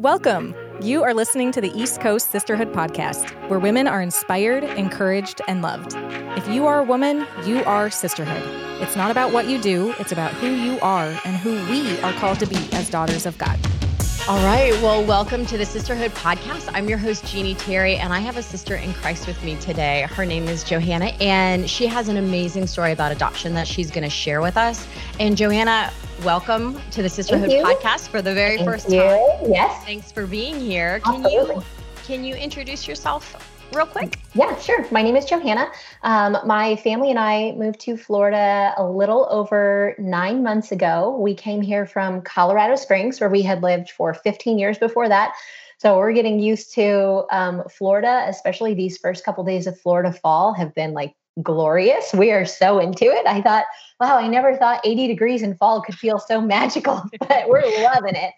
Welcome. You are listening to the East Coast Sisterhood Podcast, where women are inspired, encouraged, and loved. If you are a woman, you are sisterhood. It's not about what you do, it's about who you are and who we are called to be as daughters of God. All right. Well, welcome to the Sisterhood Podcast. I'm your host, Jeannie Terry, and I have a sister in Christ with me today. Her name is Johanna, and she has an amazing story about adoption that she's going to share with us. And Johanna, welcome to the Sisterhood Podcast for the very Thank first you. time. Yes. Thanks for being here. Can Absolutely. you can you introduce yourself real quick? Yeah, sure. My name is Johanna. Um, my family and I moved to Florida a little over nine months ago. We came here from Colorado Springs, where we had lived for 15 years before that. So we're getting used to um, Florida, especially these first couple days of Florida fall have been like glorious. We are so into it. I thought, wow, I never thought 80 degrees in fall could feel so magical, but we're loving it.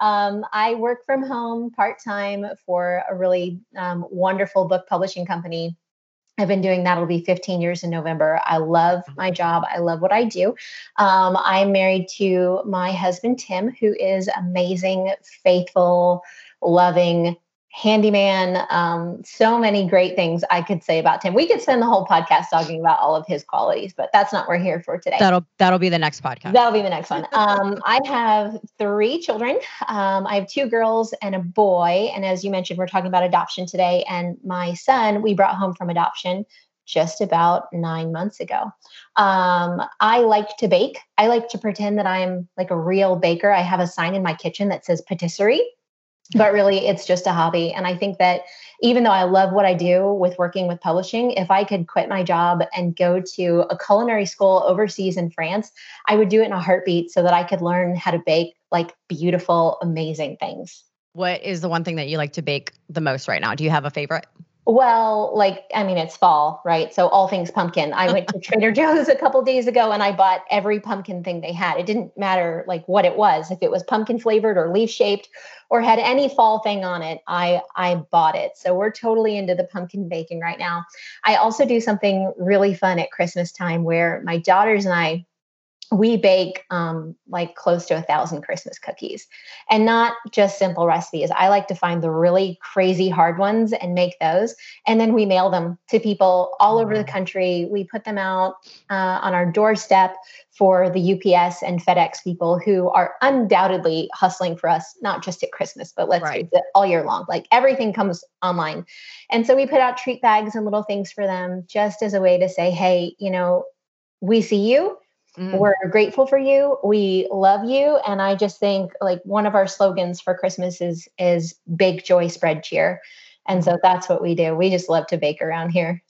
Um, I work from home part time for a really um, wonderful book publishing company. I've been doing that. It'll be 15 years in November. I love my job. I love what I do. Um, I'm married to my husband, Tim, who is amazing, faithful, loving, handyman. Um, so many great things I could say about Tim. We could spend the whole podcast talking about all of his qualities, but that's not what we're here for today. That'll that'll be the next podcast. That'll be the next one. Um, I have three children. Um, I have two girls and a boy. And as you mentioned, we're talking about adoption today. And my son, we brought home from adoption just about nine months ago. Um, I like to bake. I like to pretend that I'm like a real baker. I have a sign in my kitchen that says patisserie, but really it's just a hobby. And I think that even though I love what I do with working with publishing, if I could quit my job and go to a culinary school overseas in France, I would do it in a heartbeat so that I could learn how to bake like beautiful, amazing things. What is the one thing that you like to bake the most right now? Do you have a favorite? Well, like, I mean, it's fall, right? So all things pumpkin. I went to Trader Joe's a couple days ago and I bought every pumpkin thing they had. It didn't matter like what it was, if it was pumpkin flavored or leaf shaped or had any fall thing on it, I I bought it. So we're totally into the pumpkin baking right now. I also do something really fun at Christmas time where my daughters and I we bake um, like close to a thousand Christmas cookies and not just simple recipes. I like to find the really crazy hard ones and make those. And then we mail them to people all over the country. We put them out uh, on our doorstep for the UPS and FedEx people who are undoubtedly hustling for us, not just at Christmas, but let's Right. it, all year long. Like everything comes online. And so we put out treat bags and little things for them just as a way to say, hey, you know, we see you Mm. we're grateful for you we love you and i just think like one of our slogans for christmas is is bake joy spread cheer and so that's what we do we just love to bake around here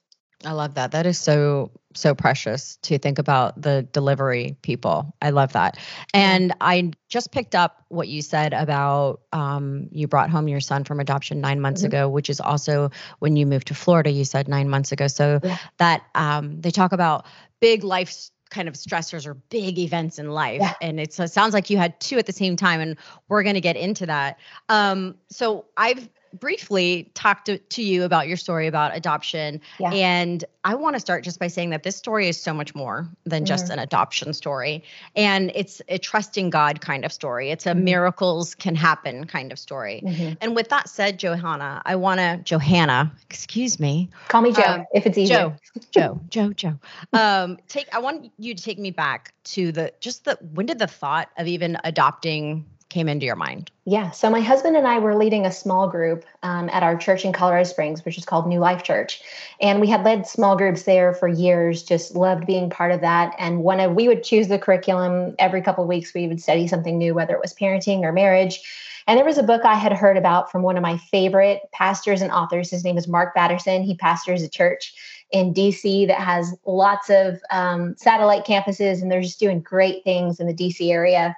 I love that. That is so so precious to think about the delivery people. I love that. And I just picked up what you said about um, you brought home your son from adoption nine months Mhm. ago, which is also when you moved to Florida. You said nine months ago. So Yeah. that um, they talk about big life kind of stressors or big events in life, Yeah. and it's, it sounds like you had two at the same time, and we're going to get into that. Um, so I've briefly talked to, to you about your story about adoption Yeah. and I want to start just by saying that this story is so much more than just Mhm. an adoption story. And it's a trusting God kind of story. It's a Mhm. miracles can happen kind of story. Mhm. And with that said, Johanna, I want to, Johanna, excuse me, call me joe Um, if it's easier Joe, Joe, Joe, Joe. Um, take, I want you to take me back to the, just the, when did the thought of even adopting came into your mind? Yeah. So my husband and I were leading a small group um, at our church in Colorado Springs, which is called New Life Church, and we had led small groups there for years. Just loved being part of that. And when we would choose the curriculum every couple of weeks, we would study something new, whether it was parenting or marriage. And there was a book I had heard about from one of my favorite pastors and authors. His name is Mark Batterson. He pastors a church in DC that has lots of um, satellite campuses, and they're just doing great things in the DC area.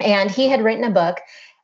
And he had written a book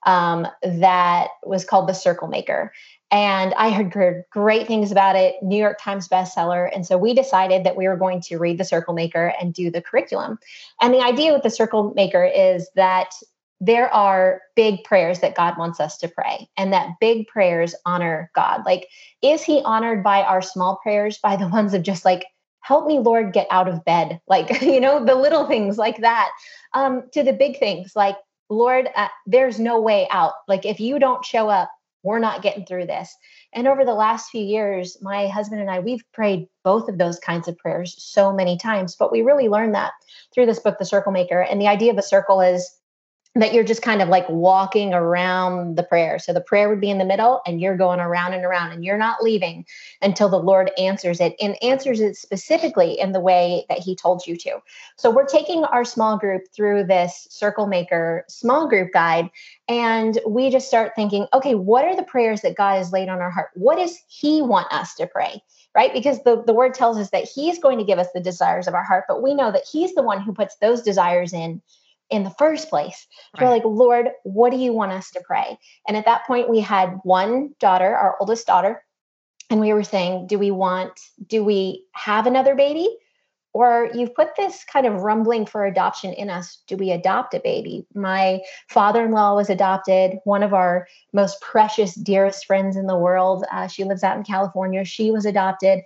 um, that was called The Circle Maker. And I had heard great things about it, New York Times bestseller. And so we decided that we were going to read The Circle Maker and do the curriculum. And the idea with The Circle Maker is that there are big prayers that God wants us to pray, and that big prayers honor God. Like, is He honored by our small prayers, by the ones of just like, help me, Lord, get out of bed? Like, you know, the little things like that, um, to the big things like, Lord, uh, there's no way out. Like, if you don't show up, we're not getting through this. And over the last few years, my husband and I, we've prayed both of those kinds of prayers so many times, but we really learned that through this book, The Circle Maker. And the idea of a circle is that you're just kind of like walking around the prayer. So the prayer would be in the middle and you're going around and around and you're not leaving until the Lord answers it and answers it specifically in the way that he told you to. So we're taking our small group through this circle maker small group guide and we just start thinking, okay, what are the prayers that God has laid on our heart? What does he want us to pray? Right? Because the, the word tells us that he's going to give us the desires of our heart, but we know that he's the one who puts those desires in in the first place. So right. we're like, Lord, what do you want us to pray? And at that point, we had one daughter, our oldest daughter, and we were saying, do we want, do we have another baby? Or you've put this kind of rumbling for adoption in us. Do we adopt a baby? My father-in-law was adopted one of our most precious dearest friends in the world. Uh, she lives out in california. She was adopted.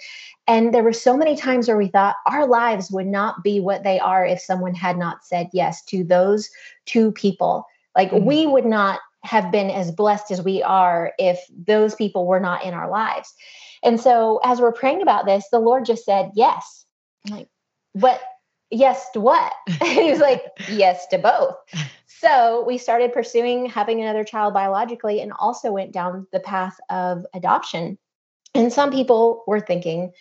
And there were so many times where we thought our lives would not be what they are if someone had not said yes to those two people. Like mm-hmm. we would not have been as blessed as we are if those people were not in our lives. And so as we're praying about this the lord just said yes. I'm like but yes to what? he was like, yes to both. So we started pursuing having another child biologically and also went down the path of adoption. And some people were thinking,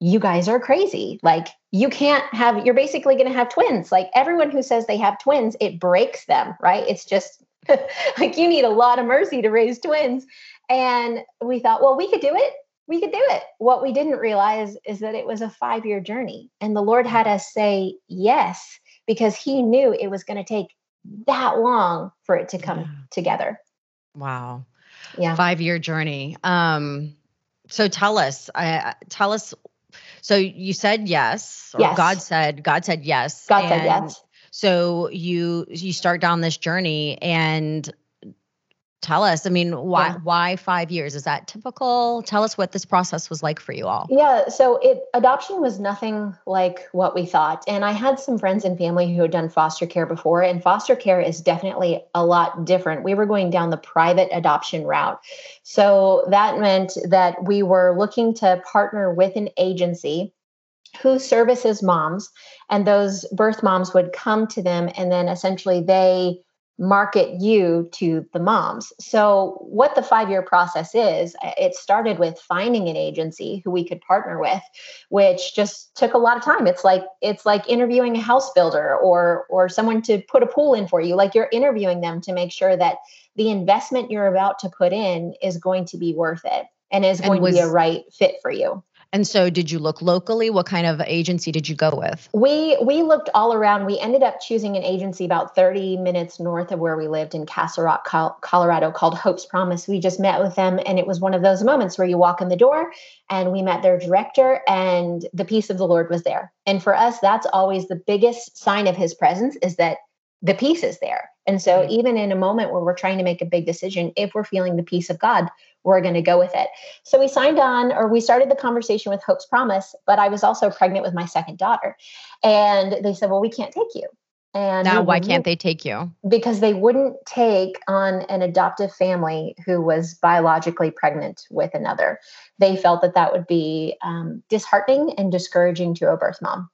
you guys are crazy. Like, you can't have, you're basically going to have twins. Like, everyone who says they have twins, it breaks them, right? It's just like you need a lot of mercy to raise twins. And we thought, well, we could do it we could do it. What we didn't realize is that it was a five year journey. And the Lord had us say yes because He knew it was going to take that long for it to come yeah. together. Wow. Yeah. Five year journey. Um, so tell us, uh, tell us. So you said yes, or yes. God said, God said yes. God said yes. So you you start down this journey and tell us i mean why yeah. why five years? Is that typical? Tell us what this process was like for you all. Yeah so it adoption was nothing like what we thought and i had some friends and family who had done foster care before and foster care is definitely a lot different. We were going down the private adoption route. So that meant that we were looking to partner with an agency who services moms and those birth moms would come to them and then essentially they market you to the moms. So, what the five year process is, uh, it started with finding an agency who we could partner with, which just took a lot of time. It's like it's like interviewing a house builder or or someone to put a pool in for you. Like you're interviewing them to make sure that the investment you're about to put in is going to be worth it and is going and was, to be a right fit for you. And so did you look locally? What kind of agency did you go with? We we looked all around. We ended up choosing an agency about 30 minutes north of where we lived in Castle Rock, Colorado called Hope's Promise. We just met with them and it was one of those moments where you walk in the door and we met their director and the peace of the Lord was there. And for us that's always the biggest sign of his presence is that the peace is there. And so, mm-hmm. even in a moment where we're trying to make a big decision, if we're feeling the peace of God, we're going to go with it. So, we signed on, or we started the conversation with Hope's Promise, but I was also pregnant with my second daughter. And they said, Well, we can't take you. And now, why can't they take you? Because they wouldn't take on an adoptive family who was biologically pregnant with another. They felt that that would be um, disheartening and discouraging to a birth mom.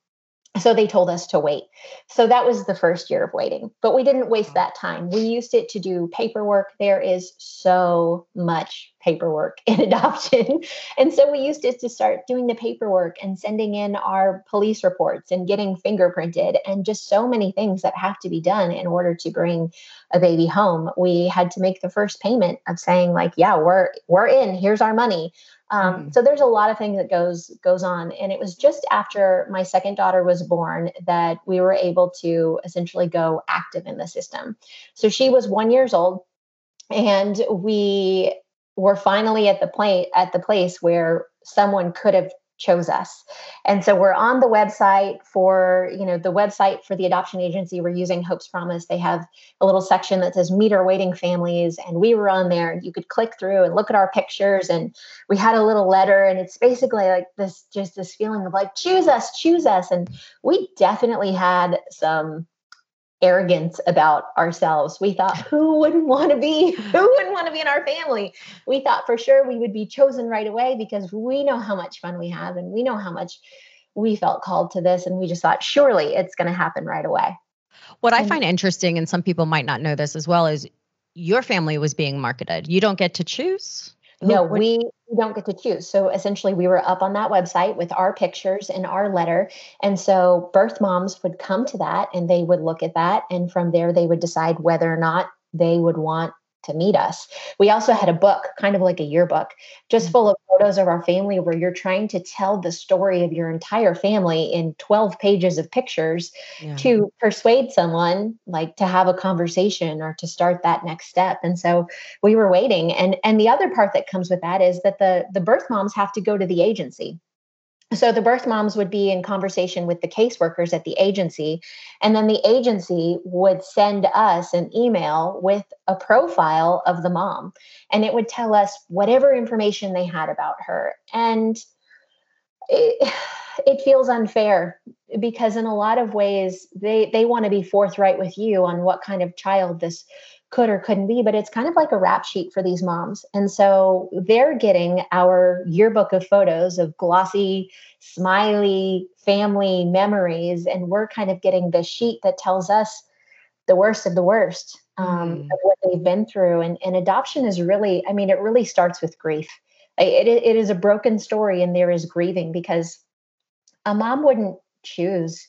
So they told us to wait. So that was the first year of waiting, but we didn't waste that time. We used it to do paperwork. There is so much paperwork in adoption. And so we used it to start doing the paperwork and sending in our police reports and getting fingerprinted and just so many things that have to be done in order to bring a baby home. We had to make the first payment of saying like, yeah, we're we're in. Here's our money. Um, mm-hmm. So there's a lot of things that goes goes on, and it was just after my second daughter was born that we were able to essentially go active in the system. So she was one years old, and we were finally at the point at the place where someone could have chose us. And so we're on the website for, you know, the website for the adoption agency. We're using Hope's Promise. They have a little section that says meet our waiting families. And we were on there. You could click through and look at our pictures. And we had a little letter. And it's basically like this, just this feeling of like, choose us, choose us. And we definitely had some arrogance about ourselves. We thought, who wouldn't want to be? Who wouldn't want to be in our family? We thought for sure we would be chosen right away because we know how much fun we have and we know how much we felt called to this. And we just thought, surely it's going to happen right away. What I find interesting, and some people might not know this as well, is your family was being marketed. You don't get to choose. No, we don't get to choose. So essentially, we were up on that website with our pictures and our letter. And so birth moms would come to that and they would look at that. And from there, they would decide whether or not they would want to meet us. We also had a book, kind of like a yearbook, just mm. full of photos of our family where you're trying to tell the story of your entire family in 12 pages of pictures yeah. to persuade someone like to have a conversation or to start that next step. And so we were waiting and and the other part that comes with that is that the the birth moms have to go to the agency so the birth moms would be in conversation with the caseworkers at the agency and then the agency would send us an email with a profile of the mom and it would tell us whatever information they had about her. And it, it feels unfair because in a lot of ways they they want to be forthright with you on what kind of child this could or couldn't be, but it's kind of like a rap sheet for these moms. And so they're getting our yearbook of photos of glossy, smiley family memories. And we're kind of getting the sheet that tells us the worst of the worst um, mm. of what they've been through. And, and adoption is really, I mean, it really starts with grief. It, it, it is a broken story and there is grieving because a mom wouldn't choose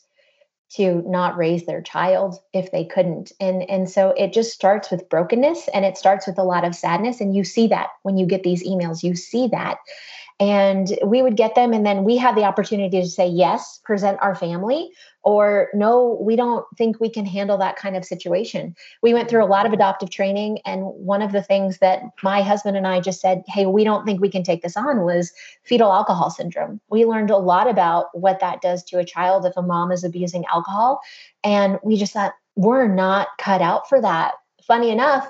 to not raise their child if they couldn't. And and so it just starts with brokenness and it starts with a lot of sadness. And you see that when you get these emails you see that. And we would get them and then we had the opportunity to say yes present our family or no we don't think we can handle that kind of situation. We went through a lot of adoptive training and one of the things that my husband and i just said hey we don't think we can take this on was fetal alcohol syndrome. We learned a lot about what that does to a child if a mom is abusing alcohol and we just thought we're not cut out for that. Funny enough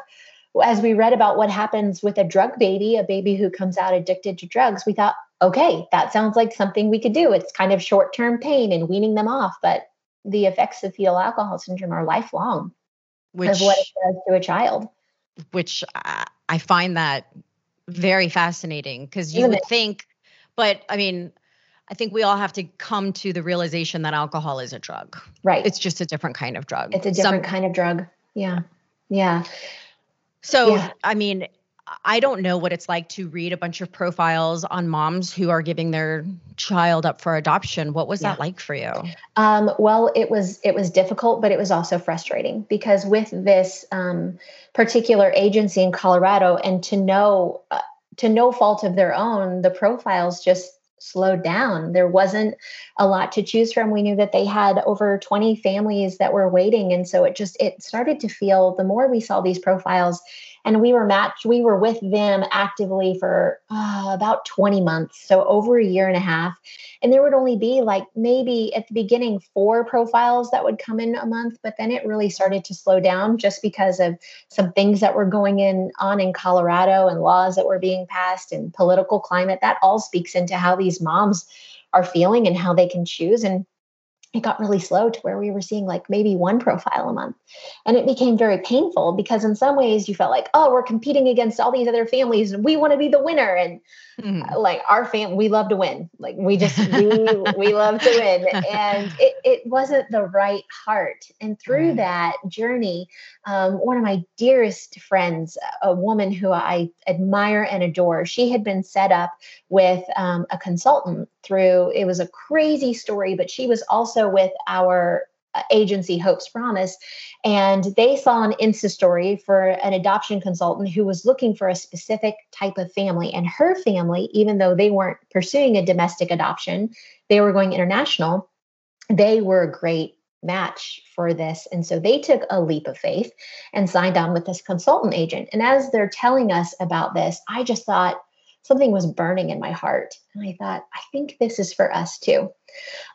as we read about what happens with a drug baby, a baby who comes out addicted to drugs, we thought, okay, that sounds like something we could do. It's kind of short term pain and weaning them off, but the effects of fetal alcohol syndrome are lifelong which, of what it does to a child. Which I find that very fascinating because you Isn't would it? think, but I mean, I think we all have to come to the realization that alcohol is a drug. Right. It's just a different kind of drug. It's a different Some, kind of drug. Yeah. Yeah. So, yeah. I mean, I don't know what it's like to read a bunch of profiles on moms who are giving their child up for adoption. What was yeah. that like for you? Um, well, it was it was difficult, but it was also frustrating because with this um, particular agency in Colorado, and to know uh, to no fault of their own, the profiles just slowed down. There wasn't a lot to choose from. We knew that they had over 20 families that were waiting. And so it just it started to feel the more we saw these profiles, and we were matched we were with them actively for uh, about 20 months so over a year and a half. And there would only be like maybe at the beginning four profiles that would come in a month but then it really started to slow down just because of some things that were going in on in colorado and laws that were being passed and political climate. That all speaks into how these moms are feeling and how they can choose. And it got really slow to where we were seeing like maybe one profile a month. And it became very painful because in some ways you felt like, oh, we're competing against all these other families and we want to be the winner. And uh, like our fam, we love to win. Like we just, we, we love to win. And it, it wasn't the right heart. And through that journey, um, one of my dearest friends, a woman who I admire and adore, she had been set up with um, a consultant through, it was a crazy story, but she was also with our uh, agency Hope's Promise. And they saw an Insta story for an adoption consultant who was looking for a specific type of family. And her family, even though they weren't pursuing a domestic adoption, they were going international. They were a great match for this. And so they took a leap of faith and signed on with this consultant agent. And as they're telling us about this, I just thought something was burning in my heart. And I thought, I think this is for us too.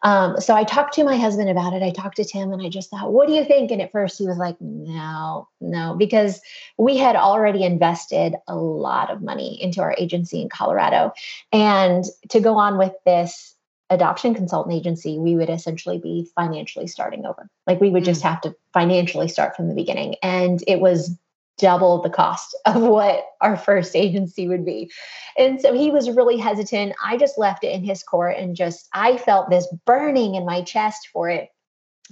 Um, so I talked to my husband about it. I talked to Tim and I just thought, what do you think? And at first he was like, no, no, because we had already invested a lot of money into our agency in Colorado. And to go on with this adoption consultant agency, we would essentially be financially starting over. Like we would mm. just have to financially start from the beginning. And it was double the cost of what our first agency would be. And so he was really hesitant. I just left it in his court and just, I felt this burning in my chest for it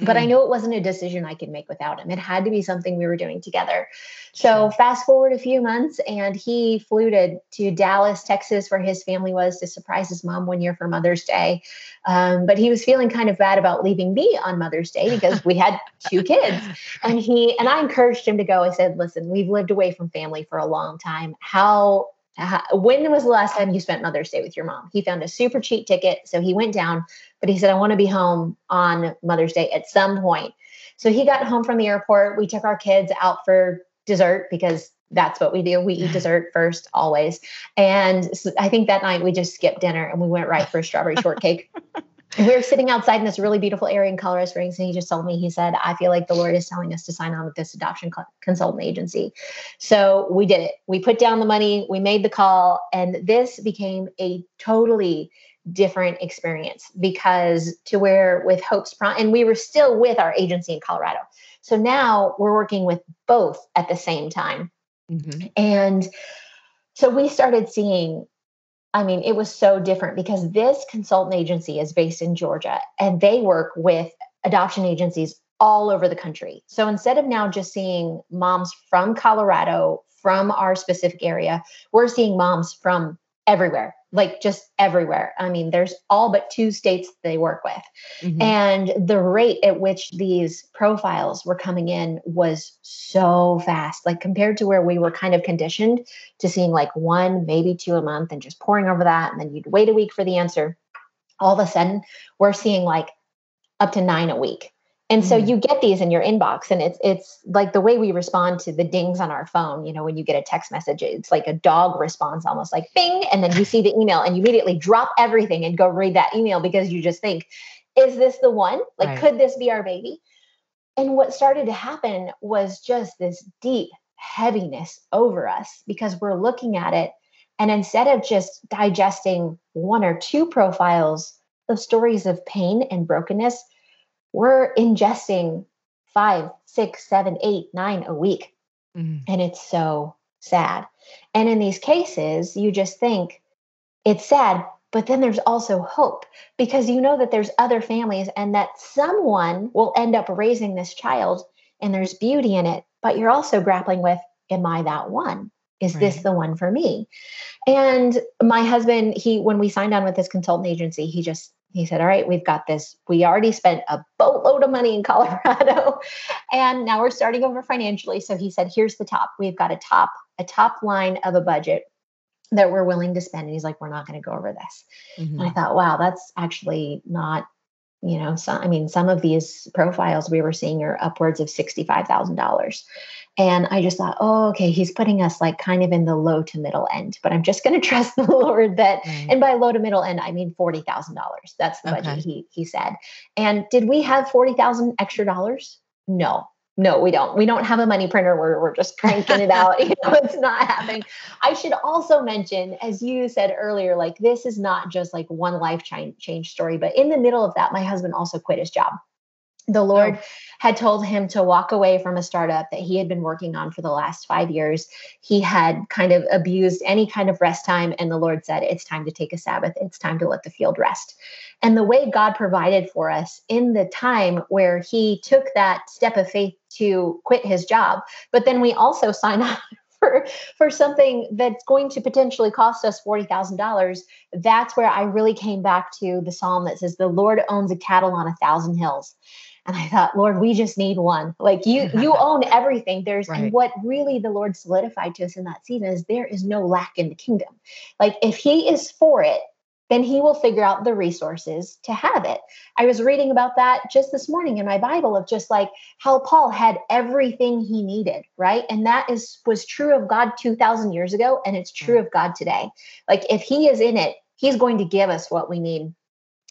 but I mm. know it wasn't a decision I could make without him. It had to be something we were doing together. So fast forward a few months, and he flew to, to Dallas, Texas, where his family was to surprise his mom one year for Mother's Day. Um, but he was feeling kind of bad about leaving me on Mother's Day because we had two kids. And he and I encouraged him to go. I said, "Listen, we've lived away from family for a long time. How Uh, when was the last time you spent Mother's Day with your mom? He found a super cheap ticket. So he went down, but he said, I want to be home on Mother's Day at some point. So he got home from the airport. We took our kids out for dessert because that's what we do. We eat dessert first, always. And so I think that night we just skipped dinner and we went right for a strawberry shortcake. we were sitting outside in this really beautiful area in Colorado Springs, and he just told me, he said, I feel like the Lord is telling us to sign on with this adoption consultant agency. So we did it. We put down the money, we made the call, and this became a totally different experience because to where with Hope's Prom, and we were still with our agency in Colorado. So now we're working with both at the same time. Mm-hmm. And so we started seeing I mean, it was so different because this consultant agency is based in Georgia and they work with adoption agencies all over the country. So instead of now just seeing moms from Colorado, from our specific area, we're seeing moms from everywhere like just everywhere. I mean, there's all but two states they work with. Mm-hmm. And the rate at which these profiles were coming in was so fast, like compared to where we were kind of conditioned to seeing like one, maybe two a month and just poring over that. And then you'd wait a week for the answer. All of a sudden, we're seeing like up to nine a week. And so mm-hmm. you get these in your inbox and it's it's like the way we respond to the dings on our phone, you know, when you get a text message, it's like a dog response almost like bing and then you see the email and you immediately drop everything and go read that email because you just think is this the one? Like right. could this be our baby? And what started to happen was just this deep heaviness over us because we're looking at it and instead of just digesting one or two profiles of stories of pain and brokenness, we're ingesting five, six, seven, eight, nine a week. Mm-hmm. And it's so sad. And in these cases, you just think it's sad, but then there's also hope because you know that there's other families and that someone will end up raising this child and there's beauty in it. But you're also grappling with, am I that one? Is right. this the one for me? And my husband, he, when we signed on with this consultant agency, he just he said, All right, we've got this. We already spent a boatload of money in Colorado and now we're starting over financially. So he said, Here's the top. We've got a top, a top line of a budget that we're willing to spend. And he's like, We're not going to go over this. Mm-hmm. And I thought, wow, that's actually not, you know, some, I mean, some of these profiles we were seeing are upwards of $65,000. And I just thought, oh, okay, he's putting us like kind of in the low to middle end, but I'm just going to trust the Lord that, right. and by low to middle end, I mean $40,000. That's the okay. budget he, he said. And did we have 40,000 extra dollars? No, no, we don't. We don't have a money printer where we're just cranking it out. you know, it's not happening. I should also mention, as you said earlier, like this is not just like one life change, change story, but in the middle of that, my husband also quit his job the Lord oh. had told him to walk away from a startup that he had been working on for the last five years. He had kind of abused any kind of rest time, and the Lord said, It's time to take a Sabbath. It's time to let the field rest. And the way God provided for us in the time where he took that step of faith to quit his job, but then we also sign up for for something that's going to potentially cost us $40,000 that's where I really came back to the psalm that says the Lord owns a cattle on a thousand hills and I thought, Lord, we just need one. Like you, you own everything. There's right. and what really the Lord solidified to us in that season is there is no lack in the kingdom. Like if He is for it, then He will figure out the resources to have it. I was reading about that just this morning in my Bible of just like how Paul had everything he needed, right? And that is was true of God two thousand years ago, and it's true of God today. Like if He is in it, He's going to give us what we need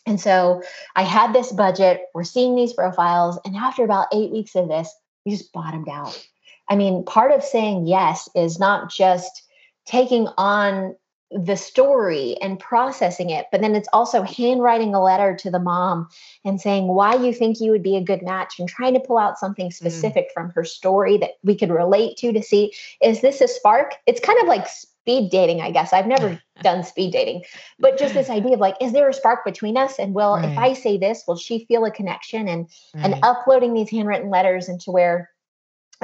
and so I had this budget, we're seeing these profiles. And after about eight weeks of this, we just bottomed out. I mean, part of saying yes is not just taking on the story and processing it but then it's also handwriting a letter to the mom and saying why you think you would be a good match and trying to pull out something mm. specific mm. from her story that we could relate to to see is this a spark it's kind of like speed dating i guess i've never done speed dating but just this idea of like is there a spark between us and will right. if i say this will she feel a connection and right. and uploading these handwritten letters into where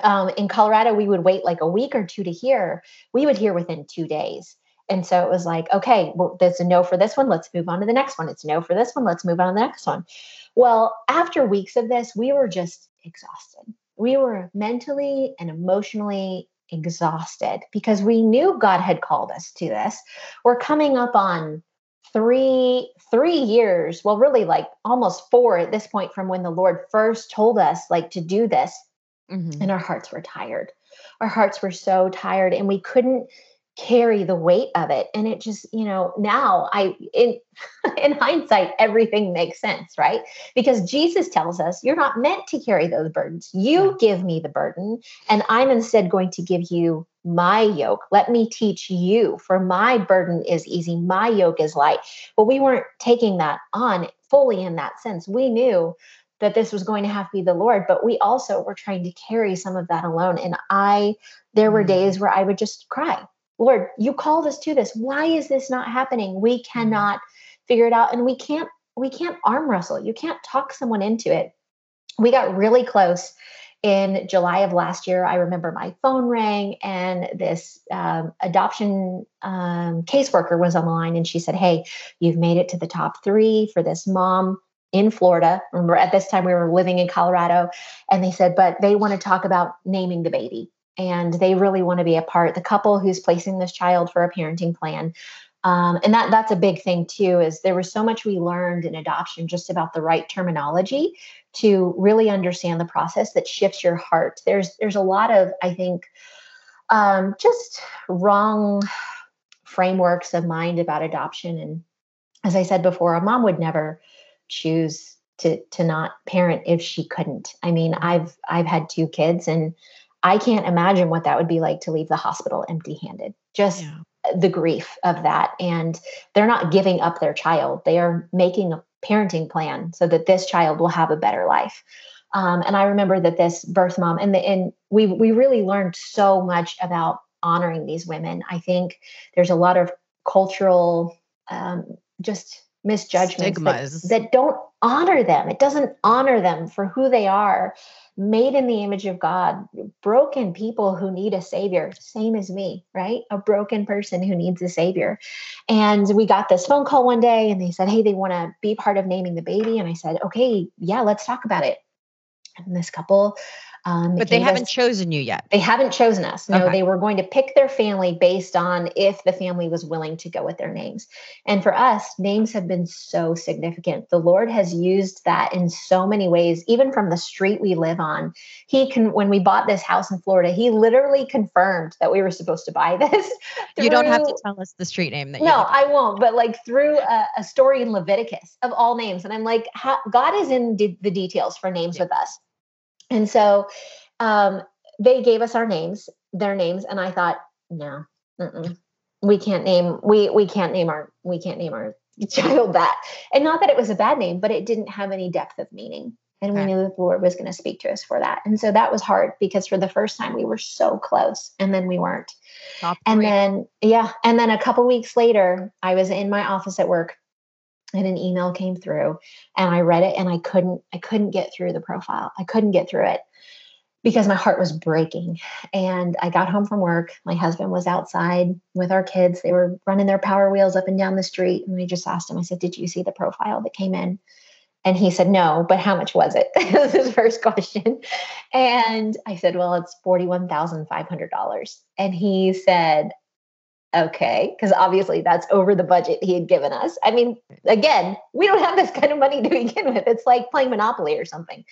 um, in colorado we would wait like a week or two to hear we would hear within two days and so it was like, okay, well, there's a no for this one. Let's move on to the next one. It's no for this one. Let's move on to the next one. Well, after weeks of this, we were just exhausted. We were mentally and emotionally exhausted because we knew God had called us to this. We're coming up on three three years well really like almost four at this point from when the lord first told us like to do this mm-hmm. and our hearts were tired our hearts were so tired and we couldn't carry the weight of it. And it just you know now i in in hindsight everything makes sense right? Because jesus tells us you're not meant to carry those burdens. You yeah. give me the burden and i'm instead going to give you my yoke. Let me teach you for my burden is easy my yoke is light. But we weren't taking that on fully in that sense. We knew that this was going to have to be the lord but we also were trying to carry some of that alone. And i there were mm. days where i would just cry Lord, you called us to this. Why is this not happening? We mm-hmm. cannot figure it out and we can't we can't arm wrestle. You can't talk someone into it. We got really close in July of last year. I remember my phone rang and this um, adoption um, caseworker was on the line and she said, Hey, you've made it to the top three for this mom in Florida. Remember, at this time we were living in Colorado. And they said, But they want to talk about naming the baby and they really want to be a part the couple who's placing this child for a parenting plan. Um, and that that's a big thing too is there was so much we learned in adoption just about the right terminology to really understand the process that shifts your heart. There's there's a lot of i think um, just wrong frameworks of mind about adoption. And as i said before a mom would never choose to to not parent if she couldn't. I mean i've i've had two kids and I can't imagine what that would be like to leave the hospital empty handed. Just yeah. the grief of that. And they're not giving up their child, they are making a parenting plan so that this child will have a better life. Um, and I remember that this birth mom, and, the, and we, we really learned so much about honoring these women. I think there's a lot of cultural um, just misjudgments that, that, don't honor them. It doesn't honor them for who they are made in the image of God, broken people who need a savior, same as me, right? A broken person who needs a savior. And we got this phone call one day and they said, Hey, they want to be part of naming the baby. And I said, Okay, yeah, let's talk about it. And this couple um, but they haven't us, chosen you yet. They haven't chosen us. No, okay. they were going to pick their family based on if the family was willing to go with their names. And for us, names have been so significant. The Lord has used that in so many ways, even from the street we live on. He can, when we bought this house in Florida, he literally confirmed that we were supposed to buy this. Through, you don't have to tell us the street name. That no, I won't. But like through a, a, story in Leviticus of all names, and I'm like, God is in the details for names yeah. with us. And so um, they gave us our names, their names, and I thought, no, we can't name we we can't name our we can't name our child that. And not that it was a bad name, but it didn't have any depth of meaning. And we knew that the Lord was going to speak to us for that. And so that was hard because for the first time we were so close and then we weren't. and then, yeah. And then a couple weeks later, I was in my office at work and an email came through and I read it and I couldn't I couldn't get through the profile. I couldn't get through it because my heart was breaking. And I got home from work. My husband was outside with our kids. They were running their power wheels up and down the street and I just asked him I said, "Did you see the profile that came in?" And he said, No, but how much was it? was his first question. And I said, Well, it's $41,500. And he said, okay because obviously that's over the budget he had given us. I mean again we don't have this kind of money to begin with. It's like playing monopoly or something.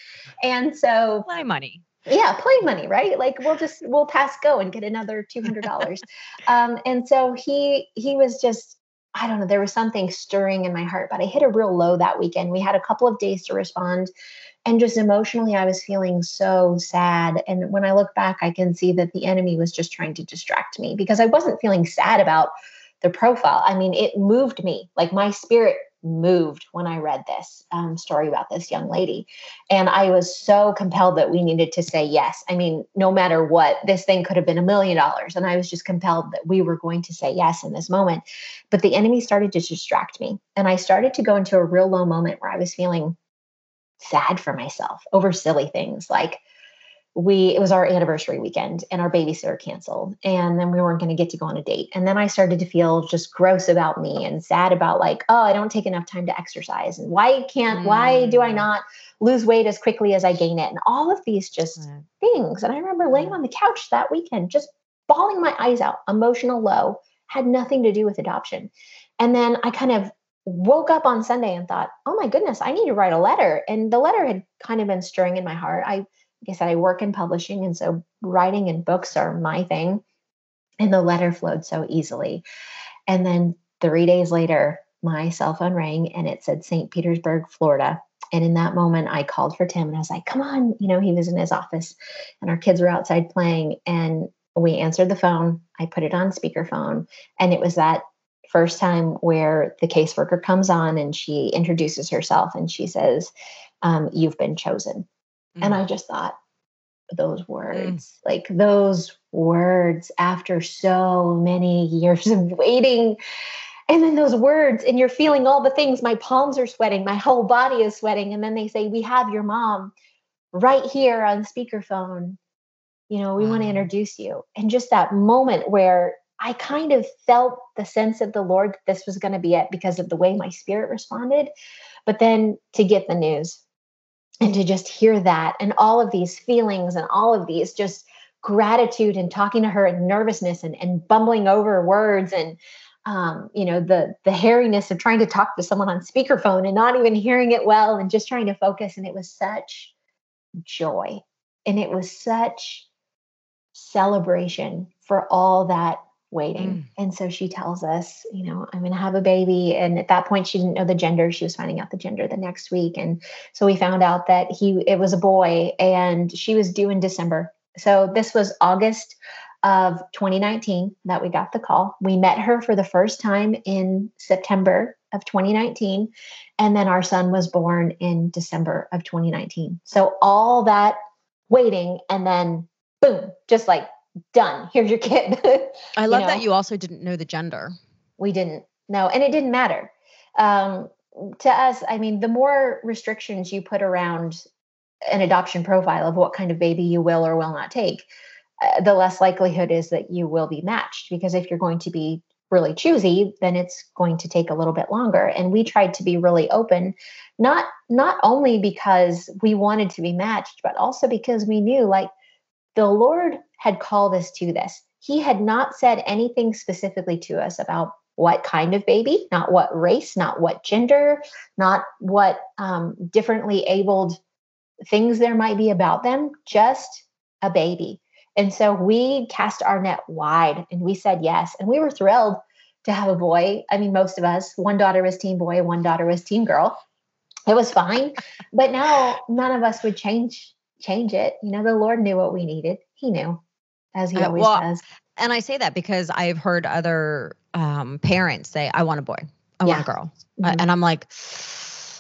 And so play money. Yeah play money right? Like we'll just we'll pass go and get another $200 um, and so he he was just i don't know there was something stirring in my heart but i hit a real low that weekend we had a couple of days to respond and just emotionally i was feeling so sad and when i look back i can see that the enemy was just trying to distract me because i wasn't feeling sad about the profile. I mean, it moved me. Like my spirit moved when I read this um, story about this young lady. And I was so compelled that we needed to say yes. I mean, no matter what, this thing could have been a million dollars. And I was just compelled that we were going to say yes in this moment. But the enemy started to distract me. And I started to go into a real low moment where I was feeling sad for myself over silly things like, we it was our anniversary weekend and our babysitter canceled and then we weren't going to get to go on a date and then i started to feel just gross about me and sad about like oh i don't take enough time to exercise and why can't mm. why do i mm. not lose weight as quickly as i gain it and all of these just mm. things and i remember laying on the couch that weekend just bawling my eyes out emotional low had nothing to do with adoption and then i kind of woke up on sunday and thought oh my goodness i need to write a letter and the letter had kind of been stirring in my heart i like I said, I work in publishing, and so writing and books are my thing. And the letter flowed so easily. And then three days later, my cell phone rang and it said St. Petersburg, Florida. And in that moment, I called for Tim and I was like, come on. You know, he was in his office and our kids were outside playing. And we answered the phone. I put it on speakerphone. And it was that first time where the caseworker comes on and she introduces herself and she says, um, You've been chosen. Mm. And I just thought, those mm. words, mm. like those words after so many years of waiting. And then those words, and you're feeling all the things. My palms are sweating, my whole body is sweating. And then they say, We have your mom right here on speakerphone. You know, we wow. want to introduce you. And just that moment where I kind of felt the sense of the Lord that this was going to be it because of the way my spirit responded. But then to get the news and to just hear that and all of these feelings and all of these just gratitude and talking to her and nervousness and, and bumbling over words and um, you know the the hairiness of trying to talk to someone on speakerphone and not even hearing it well and just trying to focus. And it was such joy. And it was such celebration for all that waiting. Mm. And so she tells us, you know, I'm going to have a baby. And at that point, she didn't know the gender. She was finding out the gender the next week. And so we found out that he, it was a boy and she was due in December. So this was August of 2019 that we got the call. We met her for the first time in September of 2019. And then our son was born in December of 2019. So all that waiting and then boom, just like done. Here's your kid. I love you know? that you also didn't know the gender. We didn't. No, and it didn't matter. Um, to us, I mean, the more restrictions you put around an adoption profile of what kind of baby you will or will not take, uh, the less likelihood is that you will be matched. Because if you're going to be really choosy, then it's going to take a little bit longer. And we tried to be really open, not not only because we wanted to be matched, but also because we knew like the Lord had called us to this. He had not said anything specifically to us about what kind of baby, not what race, not what gender, not what um, differently abled things there might be about them, just a baby. And so we cast our net wide and we said yes. And we were thrilled to have a boy. I mean, most of us, one daughter was teen boy, one daughter was teen girl. It was fine. but now none of us would change change it. You know, the Lord knew what we needed. He knew, as He uh, always well, does. And I say that because I've heard other um, parents say, "I want a boy, I yeah. want a girl," uh, mm-hmm. and I'm like,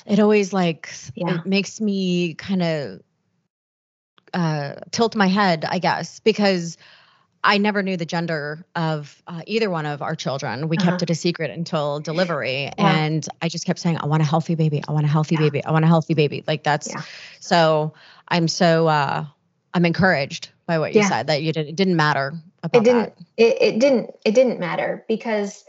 it always like yeah. it makes me kind of uh, tilt my head, I guess, because I never knew the gender of uh, either one of our children. We uh-huh. kept it a secret until delivery. Yeah. And I just kept saying, I want a healthy baby. I want a healthy yeah. baby. I want a healthy baby. Like that's yeah. so I'm so, uh, I'm encouraged by what you said that you did. It didn't matter. About It didn't, it, it didn't, it didn't matter because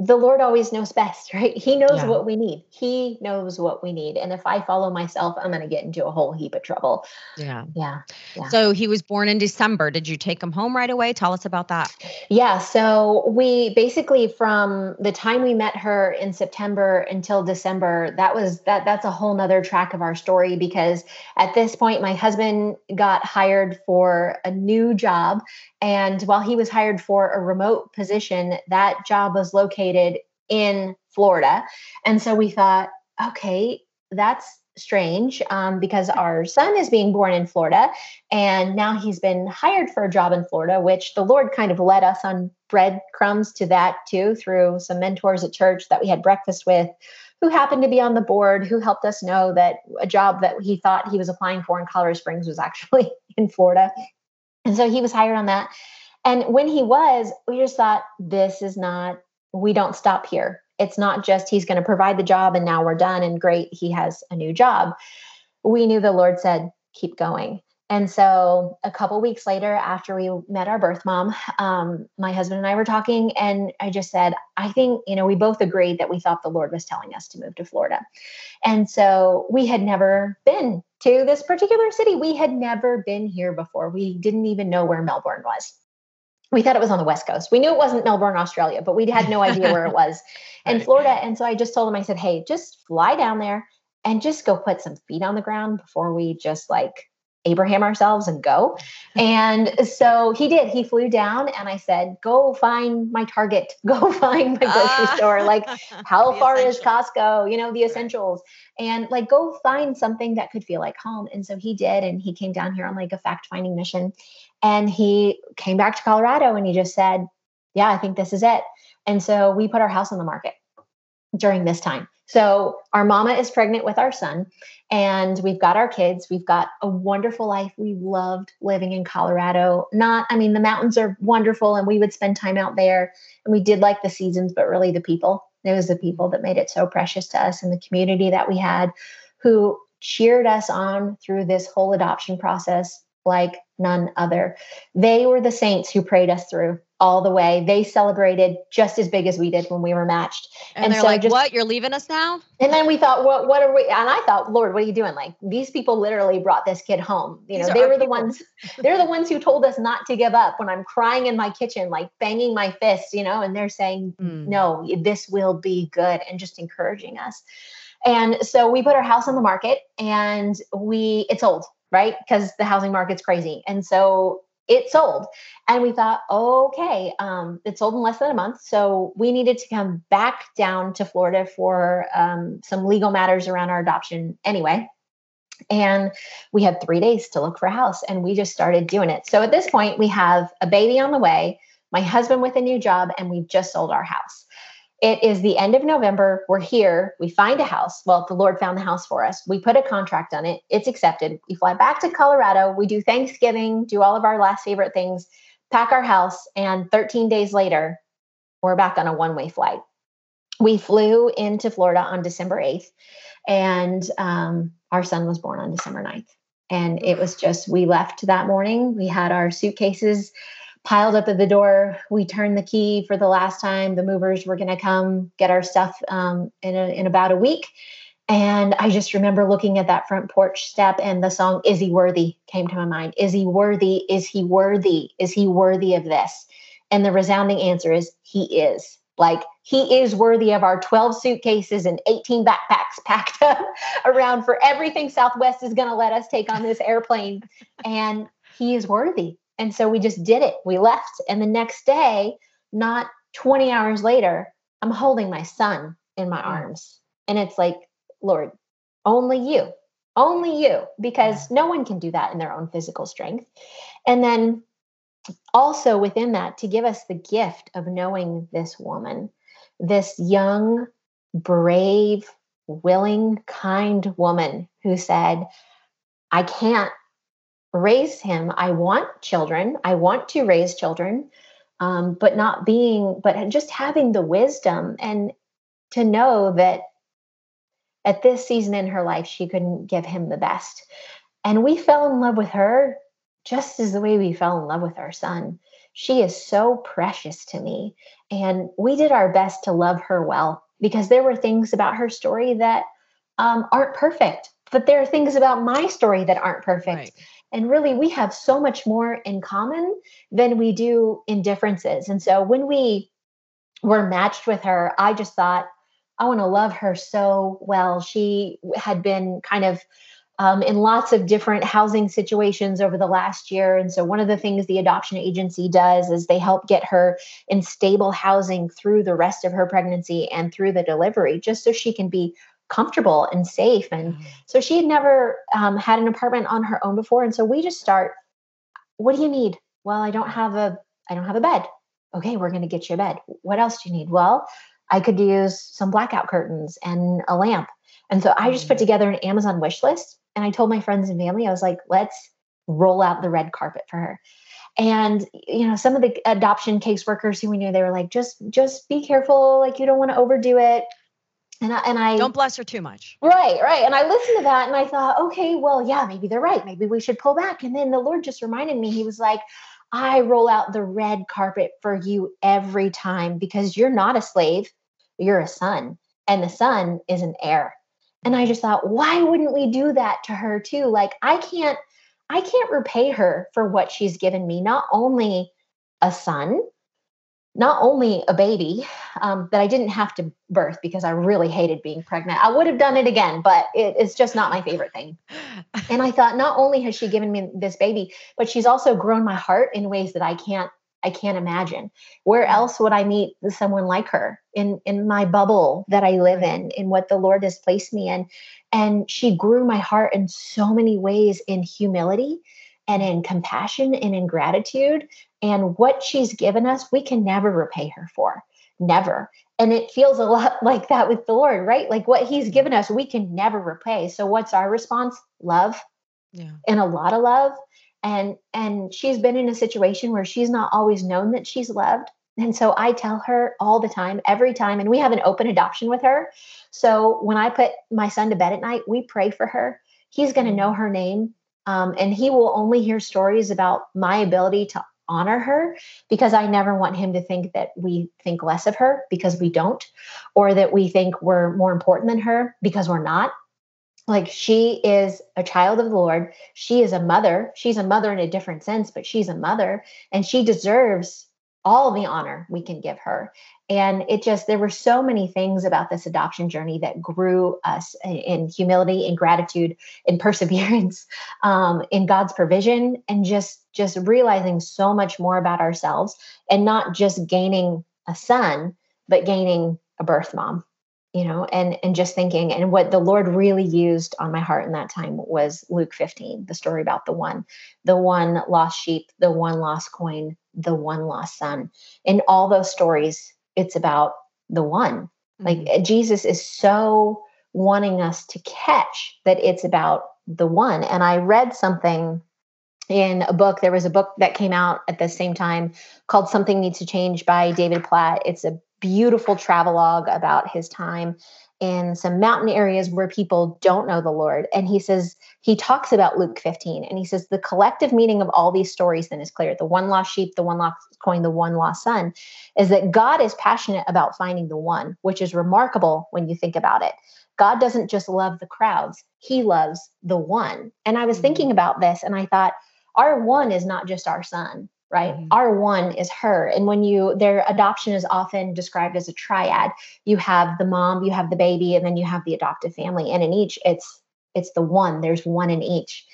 the Lord always knows best, right? He knows yeah. what we need. He knows what we need. And if I follow myself, I'm going to get into a whole heap of trouble. Yeah. yeah. Yeah. So he was born in December. Did you take him home right away? Tell us about that. Yeah. So we basically from the time we met her in September until December, that was that that's a whole nother track of our story because at this point my husband got hired for a new job and while he was hired for a remote position, that job was located in Florida. And so we thought, okay, that's strange um, because our son is being born in Florida. And now he's been hired for a job in Florida, which the Lord kind of led us on breadcrumbs to that too through some mentors at church that we had breakfast with who happened to be on the board who helped us know that a job that he thought he was applying for in Colorado Springs was actually in Florida. And so he was hired on that. And when he was, we just thought, this is not, we don't stop here it's not just he's going to provide the job and now we're done and great, he has a new job. We knew the Lord said, keep going. And so a couple weeks later, after we met our birth mom, um, my husband and I were talking, and I just said, I think, you know, we both agreed that we thought the Lord was telling us to move to Florida. And so we had never been to this particular city. We had never been here before. We didn't even know where Melbourne was we thought it was on the west coast we knew it wasn't melbourne australia but we had no idea where it was in florida and so i just told him i said hey just fly down there and just go put some feet on the ground before we just like abraham ourselves and go. And so he did. He flew down and i said go find my target. Go find my grocery uh, store. Like how far is costco? You know the essentials. Right. and like go find something that could feel like home. And so he did and he came down here on like a fact finding mission. And he came back to Colorado and he just said, Yeah, I think this is it. And so we put our house on the market during this time. So our mama is pregnant with our son, and we've got our kids. We've got a wonderful life. We loved living in Colorado. Not, I mean, the mountains are wonderful, and we would spend time out there. And we did like the seasons, but really the people. It was the people that made it so precious to us and the community that we had who cheered us on through this whole adoption process like none other. They were the saints who prayed us through all the way. They celebrated just as big as we did when we were matched. And, and they're so like, just, "What? You're leaving us now?" And then we thought, "What? What are we?" And I thought, "Lord, what are you doing? Like these people literally brought this kid home. You know, they were the ones. They're the ones who told us not to give up when I'm crying in my kitchen, like banging my fists. You know, and they're saying, mm. "No, this will be good," and just encouraging us. And so we put our house on the market, and we it's sold right? Because the housing market's crazy. And so it sold. And we thought, okay, um, it sold in less than a month. So we needed to come back down to Florida for um, some legal matters around our adoption anyway. And we had three days to look for a house, and we just started doing it. So at this point, we have a baby on the way, my husband with a new job, and we've just sold our house. It is the end of November. We're here. We find a house. Well, the Lord found the house for us. We put a contract on it. It's accepted. We fly back to Colorado. We do Thanksgiving, do all of our last favorite things, pack our house, and 13 days later, we're back on a one way flight. We flew into Florida on December 8th, and um, our son was born on December 9th. And it was just, we left that morning. We had our suitcases piled up at the door. We turned the key for the last time. The movers were going to come get our stuff um, in, a, in about a week. And I just remember looking at that front porch step and the song, Is He Worthy? came to my mind. Is He worthy? Is He worthy? Is He worthy of this? And the resounding answer is, He is. Like, He is worthy of our 12 suitcases and 18 backpacks packed up around for everything Southwest is going to let us take on this airplane. And He is worthy. And so we just did it. We left. And the next day, not 20 hours later, I'm holding my son in my mm. arms. And it's like, Lord, only you, only you, because no one can do that in their own physical strength. And then also within that, to give us the gift of knowing this woman, this young, brave, willing, kind woman who said, I can't raise him. I want children. I want to raise children, um, but not being, but just having the wisdom and to know that at this season in her life, she couldn't give him the best. And we fell in love with her just as the way we fell in love with our son. She is so precious to me. And we did our best to love her well because there were things about her story that um, aren't perfect, but there are things about my story that aren't perfect. Right. And really, we have so much more in common than we do in differences. And so when we were matched with her, I just thought, I want to love her so well. She had been kind of um, in lots of different housing situations over the last year. And so, one of the things the adoption agency does is they help get her in stable housing through the rest of her pregnancy and through the delivery, just so she can be comfortable and safe. And so she had never um, had an apartment on her own before. And so we just start, what do you need? Well, I don't have a, I don't have a bed. Okay, we're going to get you a bed. What else do you need? Well, I could use some blackout curtains and a lamp. And so I just put mm. together an Amazon wish list and I told my friends and family, I was like, let's roll out the red carpet for her. And you know, some of the adoption caseworkers who we knew, they were like, just just be careful, like you don't want to overdo it. And I, and I don't bless her too much. Right, right. And I listened to that and I thought, okay, well, yeah, maybe they're right. Maybe we should pull back. And then the Lord just reminded me, He was like, I roll out the red carpet for you every time because you're not a slave, you're a son, and the son is an heir. And I just thought, why wouldn't we do that to her too? Like, I can't I can't repay her for what she's given me, not only a son, not only a baby um, that I didn't have to birth because I really hated being pregnant. I would have done it again, but it, it's just not my favorite thing. And I thought, not only has she given me this baby, but she's also grown my heart in ways that I can't I can't imagine. Where else would I meet someone like her in in my bubble that I live in, in what the Lord has placed me in? And she grew my heart in so many ways in humility and in compassion and in gratitude. And what she's given us, we can never repay her for. Never. And it feels a lot like that with the Lord, right? Like what he's given us, we can never repay. So what's our response? Love. Yeah. And a lot of love and and she's been in a situation where she's not always known that she's loved and so i tell her all the time every time and we have an open adoption with her so when i put my son to bed at night we pray for her he's going to mm. know her name um, and he will only hear stories about my ability to honor her because I never want him to think that we think less of her because we don't, or that we think we're more important than her because we're not. Like she is a child of the lord. She is a mother. She's a mother in a different sense but she's a mother and she deserves all the honor we can give her. And it just there were so many things about this adoption journey that grew us in humility in gratitude in perseverance um, in god's provision and just just realizing so much more about ourselves and not just gaining a son but gaining a birth mom you know and and just thinking and what the lord really used on my heart in that time was luke 15 the story about the one the one lost sheep the one lost coin the one lost son. In all those stories it's about the one. Mm-hmm. like jesus is so wanting us to catch that it's about the one. And i read something in a book. There was a book that came out at the same time called something needs to change by david platt. It's a beautiful travelogue about his time in some mountain areas where people don't know the Lord. And he says, he talks about Luke 15, and he says, the collective meaning of all these stories then is clear the one lost sheep, the one lost coin, the one lost son is that God is passionate about finding the one, which is remarkable when you think about it. God doesn't just love the crowds, he loves the one. And I was mm-hmm. thinking about this and I thought, our one is not just our son right? Mm-hmm. R1 is her. And when you, their adoption is often described as a triad. You have the mom, you have the baby, and then you have the adoptive family. And in each, it's, it's the one, there's one in each.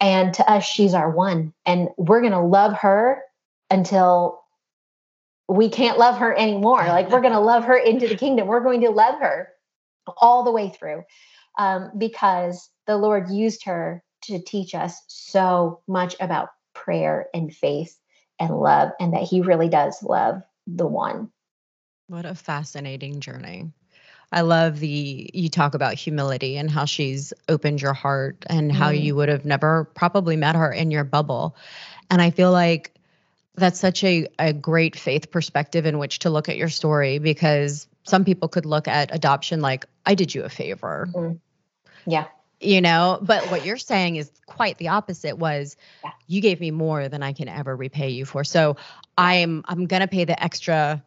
And to us, she's our one. And we're going to love her until we can't love her anymore. Like we're going to love her into the kingdom. We're going to love her all the way through um, because the Lord used her to teach us so much about prayer and faith and love, and that He really does love the one. What a fascinating journey. I love the you talk about humility and how she's opened your heart and how mm. you would have never probably met her in your bubble. And I feel like that's such a, a great faith perspective in which to look at your story because some people could look at adoption like, I did you a favor. Mm. Yeah you know but what you're saying is quite the opposite was yeah. you gave me more than i can ever repay you for. So i'm i'm going to pay the extra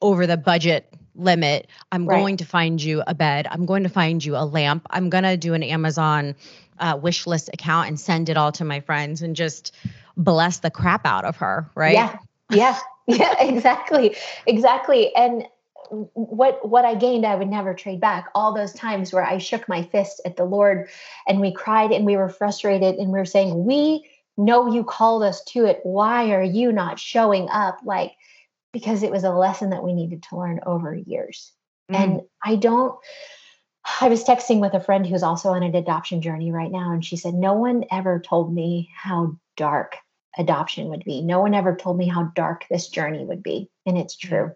over the budget limit. I'm right. going to find you a bed. I'm going to find you a lamp. I'm going to do an amazon uh, wish list account and send it all to my friends and just bless the crap out of her right? Yeah. Yeah. Yeah exactly. Exactly. And what what I gained, I would never trade back. All those times where I shook my fist at the Lord and we cried and we were frustrated and we were saying, We know you called us to it. Why are you not showing up? Like, because it was a lesson that we needed to learn over years. Mm. And I don't I was texting with a friend who's also on an adoption journey right now, and she said, No one ever told me how dark adoption would be. No one ever told me how dark this journey would be. And it's true.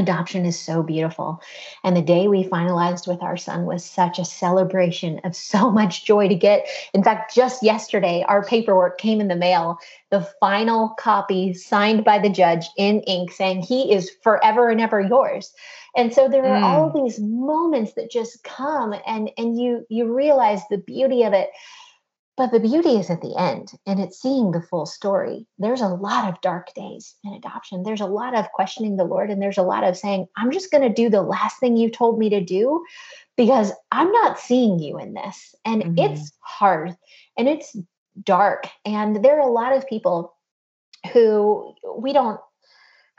Adoption is so beautiful. And the day we finalized with our son was such a celebration of so much joy to get. In fact, just yesterday, our paperwork came in the mail, the final copy signed by the judge in ink saying he is forever and ever yours. And so there are mm. all these moments that just come and and you you realize the beauty of it but the beauty is at the end and it's seeing the full story. There's a lot of dark days in adoption. There's a lot of questioning the Lord, and there's a lot of saying, I'm just going to do the last thing you told me to do because I'm not seeing you in this. And mm-hmm. it's hard and it's dark. And there are a lot of people who we don't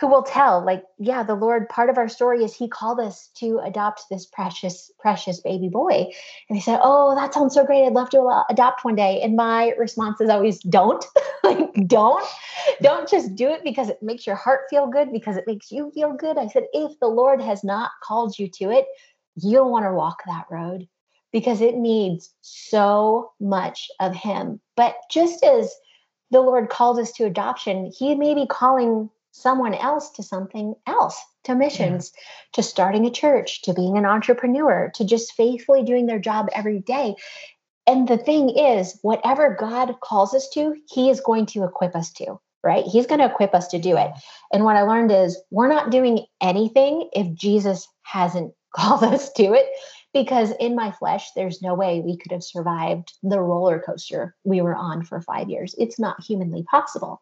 who will tell like yeah the lord part of our story is he called us to adopt this precious precious baby boy. And they said oh that sounds so great. I'd love to adopt one day. And my response is always don't. Like don't don't just do it because it makes your heart feel good because it makes you feel good. I said if the lord has not called you to it you don't want to walk that road because it needs so much of him. But just as the lord called us to adoption he may be calling someone else to something else to missions yeah. to starting a church to being an entrepreneur to just faithfully doing their job every day. And the thing is whatever god calls us to he is going to equip us to right? He's going to equip us to do it. And what i learned is we're not doing anything if jesus hasn't called us to it because in my flesh there's no way we could have survived the roller coaster we were on for 5 years it's not humanly possible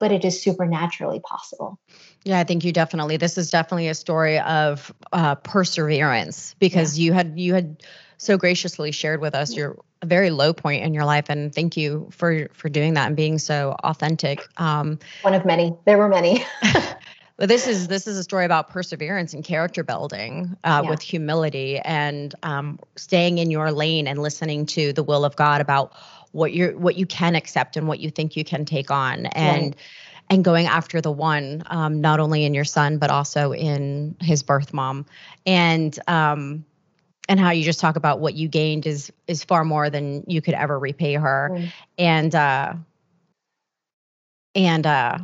but it is supernaturally possible. Yeah, I think you definitely. This is definitely a story of uh, perseverance because yeah. you had you had so graciously shared with us your very low point in your life, and thank you for for doing that and being so authentic. Um, One of many. There were many. but this is this is a story about perseverance and character building uh, yeah. with humility and um, staying in your lane and listening to the will of God about what you're what you can accept and what you think you can take on and right. and going after the one um, not only in your son but also in his birth mom and um and how you just talk about what you gained is is far more than you could ever repay her mm. and uh and uh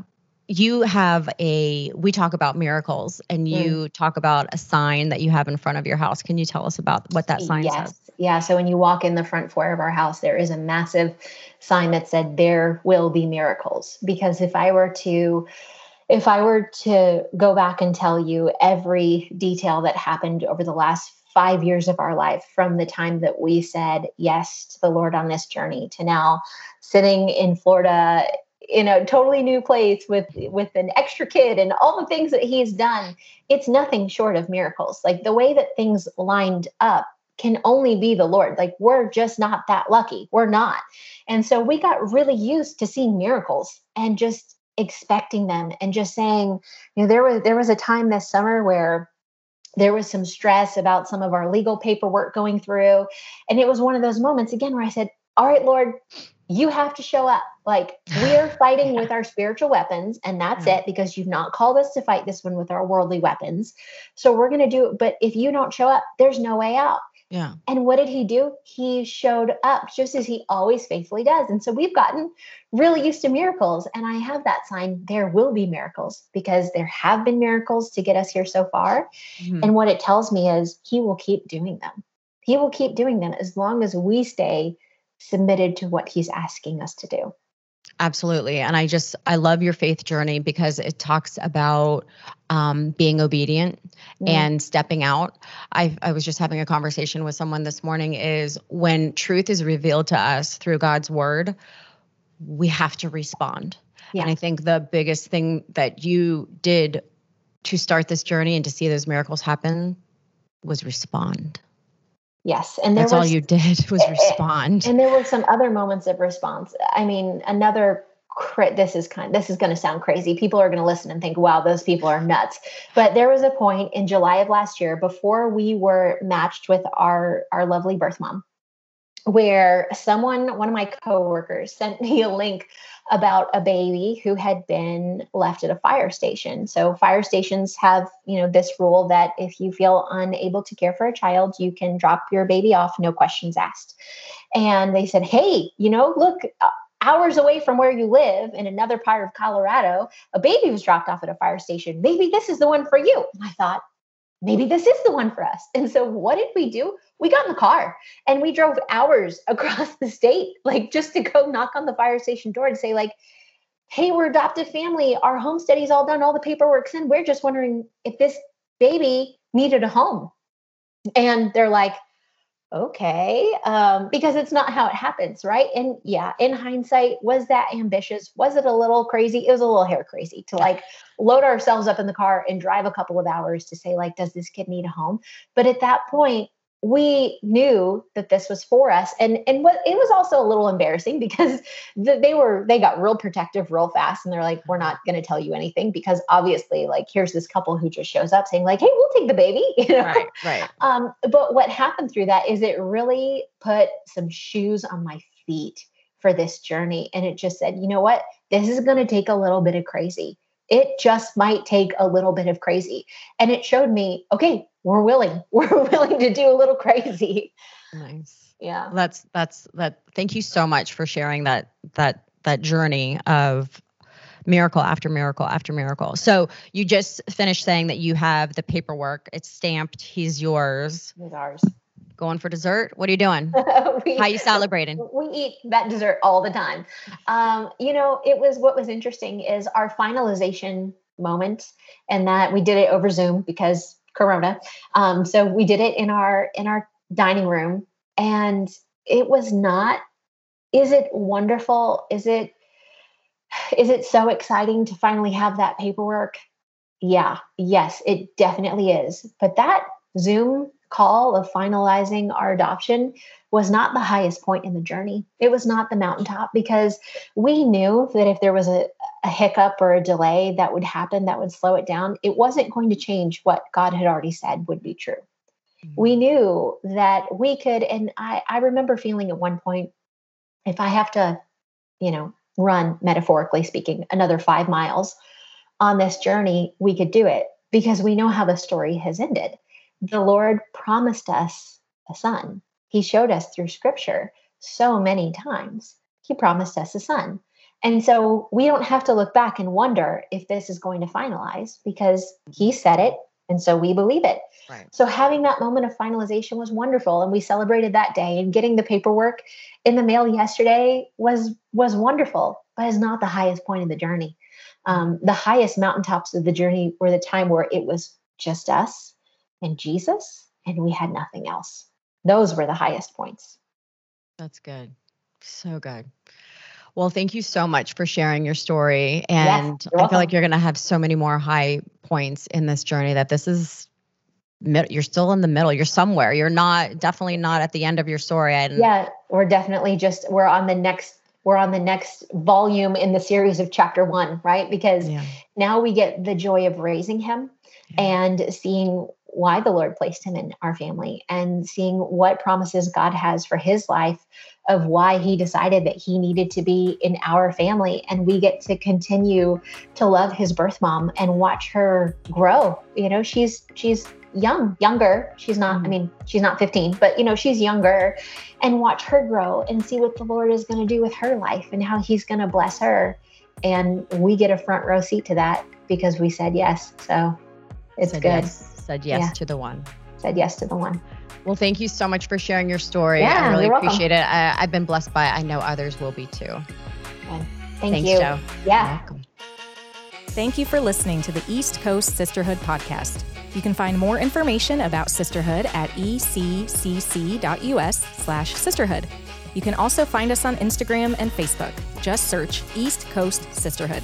you have a we talk about miracles and you mm. talk about a sign that you have in front of your house can you tell us about what that sign yes. says yeah so when you walk in the front foyer of our house there is a massive sign that said there will be miracles because if i were to if i were to go back and tell you every detail that happened over the last five years of our life from the time that we said yes to the lord on this journey to now sitting in florida in a totally new place with with an extra kid and all the things that he's done it's nothing short of miracles. Like the way that things lined up can only be the lord. Like we're just not that lucky. We're not. And so we got really used to seeing miracles and just expecting them and just saying you know there was there was a time this summer where there was some stress about some of our legal paperwork going through. And it was one of those moments again where i said all right lord you have to show up. Like we're fighting with our spiritual weapons, and that's yeah. it because you've not called us to fight this one with our worldly weapons. So we're going to do it. But if you don't show up, there's no way out. Yeah. And what did he do? He showed up just as he always faithfully does. And so we've gotten really used to miracles. And I have that sign there will be miracles because there have been miracles to get us here so far. Mm-hmm. And what it tells me is he will keep doing them. He will keep doing them as long as we stay submitted to what he's asking us to do. Absolutely. And I just, I love your faith journey because it talks about um, being obedient mm. and stepping out. I, I was just having a conversation with someone this morning is when truth is revealed to us through God's word, we have to respond. Yeah. And I think the biggest thing that you did to start this journey and to see those miracles happen was respond. Yes, and that's was, all you did was eh, eh, respond. And there were some other moments of response. I mean, another crit. this is kind this is going to sound crazy people are going to listen and think wow those people are nuts but there was a point in july of last year before we were matched with our our lovely birth mom where someone, one of my coworkers, sent me a link about a baby who had been left at a fire station. So fire stations have, you know, this rule that if you feel unable to care for a child, you can drop your baby off, no questions asked. And they said, "Hey, you know, look, uh, hours away from where you live in another part of Colorado, a baby was dropped off at a fire station. Maybe this is the one for you." And I thought, maybe this is the one for us. And so what did we do? we got in the car and we drove hours across the state, like just to go knock on the fire station door and say, like, hey, we're adoptive family. Our home study's all done, all the paperwork's in. We're just wondering if this baby needed a home. And they're like, okay, um, because it's not how it happens, right? And yeah, in hindsight, was that ambitious? Was it a little crazy? It was a little hair crazy to like load ourselves up in the car and drive a couple of hours to say, like, does this kid need a home? But at that point, we knew that this was for us. And and what it was also a little embarrassing because the, they were they got real protective real fast and they're like we're not going to tell you anything because obviously like here's this couple who just shows up saying like hey we'll take the baby you know? Right right. Um but what happened through that is it really put some shoes on my feet for this journey and it just said you know what? This is going to take a little bit of crazy. It just might take a little bit of crazy. And it showed me okay we're willing. We're willing to do a little crazy. Nice. Yeah. That's that's that thank you so much for sharing that that that journey of miracle after miracle after miracle. So you just finished saying that you have the paperwork. It's stamped. He's yours. He's ours. Going for dessert? What are you doing? We, how you celebrating? We eat that dessert all the time. Um, you know it was what was interesting is our finalization moment and that we did it over zoom because corona. Um, so we did it in our in our dining room. And it was not is it wonderful? Is it is it so exciting to finally have that paperwork? Yeah yes it definitely is. But that zoom call of finalizing our adoption was not the highest point in the journey. It was not the mountaintop because we knew that if there was a, a hiccup or a delay that would happen that would slow it down, it wasn't going to change what God had already said would be true. Mm-hmm. We knew that we could, and I, I remember feeling at one point, if I have to, you know, run, metaphorically speaking, another five miles on this journey, we could do it because we know how the story has ended the Lord promised us a son. He showed us through scripture so many times. He promised us a son. And so we don't have to look back and wonder if this is going to finalize because he said it. And so we believe it. Right. So having that moment of finalization was wonderful. And we celebrated that day and getting the paperwork in the mail yesterday was was wonderful, but is not the highest point of the journey. Um, the highest mountaintops of the journey were the time where it was just us and Jesus, and we had nothing else. Those were the highest points. That's good. So good. Well, thank you so much for sharing your story. And yes, I feel like you're going to have so many more high points in this journey that this is you're still in the middle. You're somewhere. You're not definitely not at the end of your story. And yeah, we're definitely just we're on the next we're on the next volume in the series of chapter 1, right? Because yeah. now we get the joy of raising him yeah. and seeing why the Lord placed him in our family and seeing what promises God has for his life of why he decided that he needed to be in our family. And we get to continue to love his birth mom and watch her grow. You know she's she's young younger. She's not mm-hmm. i mean she's not 15 but you know she's younger and watch her grow and see what the lord is going to do with her life and how he's going to bless her. And we get a front row seat to that because we said yes. So it's said good. yes said yes yeah. to the one. Said yes to the one. Well, thank you so much for sharing your story. Yeah, I really appreciate welcome. it. I, have been blessed by it. I know others will be too. Okay. Thank Thanks, you. Joe. Yeah. Thank you for listening to the East Coast Sisterhood podcast. You can find more information about sisterhood at eccc.us slash sisterhood. You can also find us on Instagram and Facebook. Just search East Coast Sisterhood.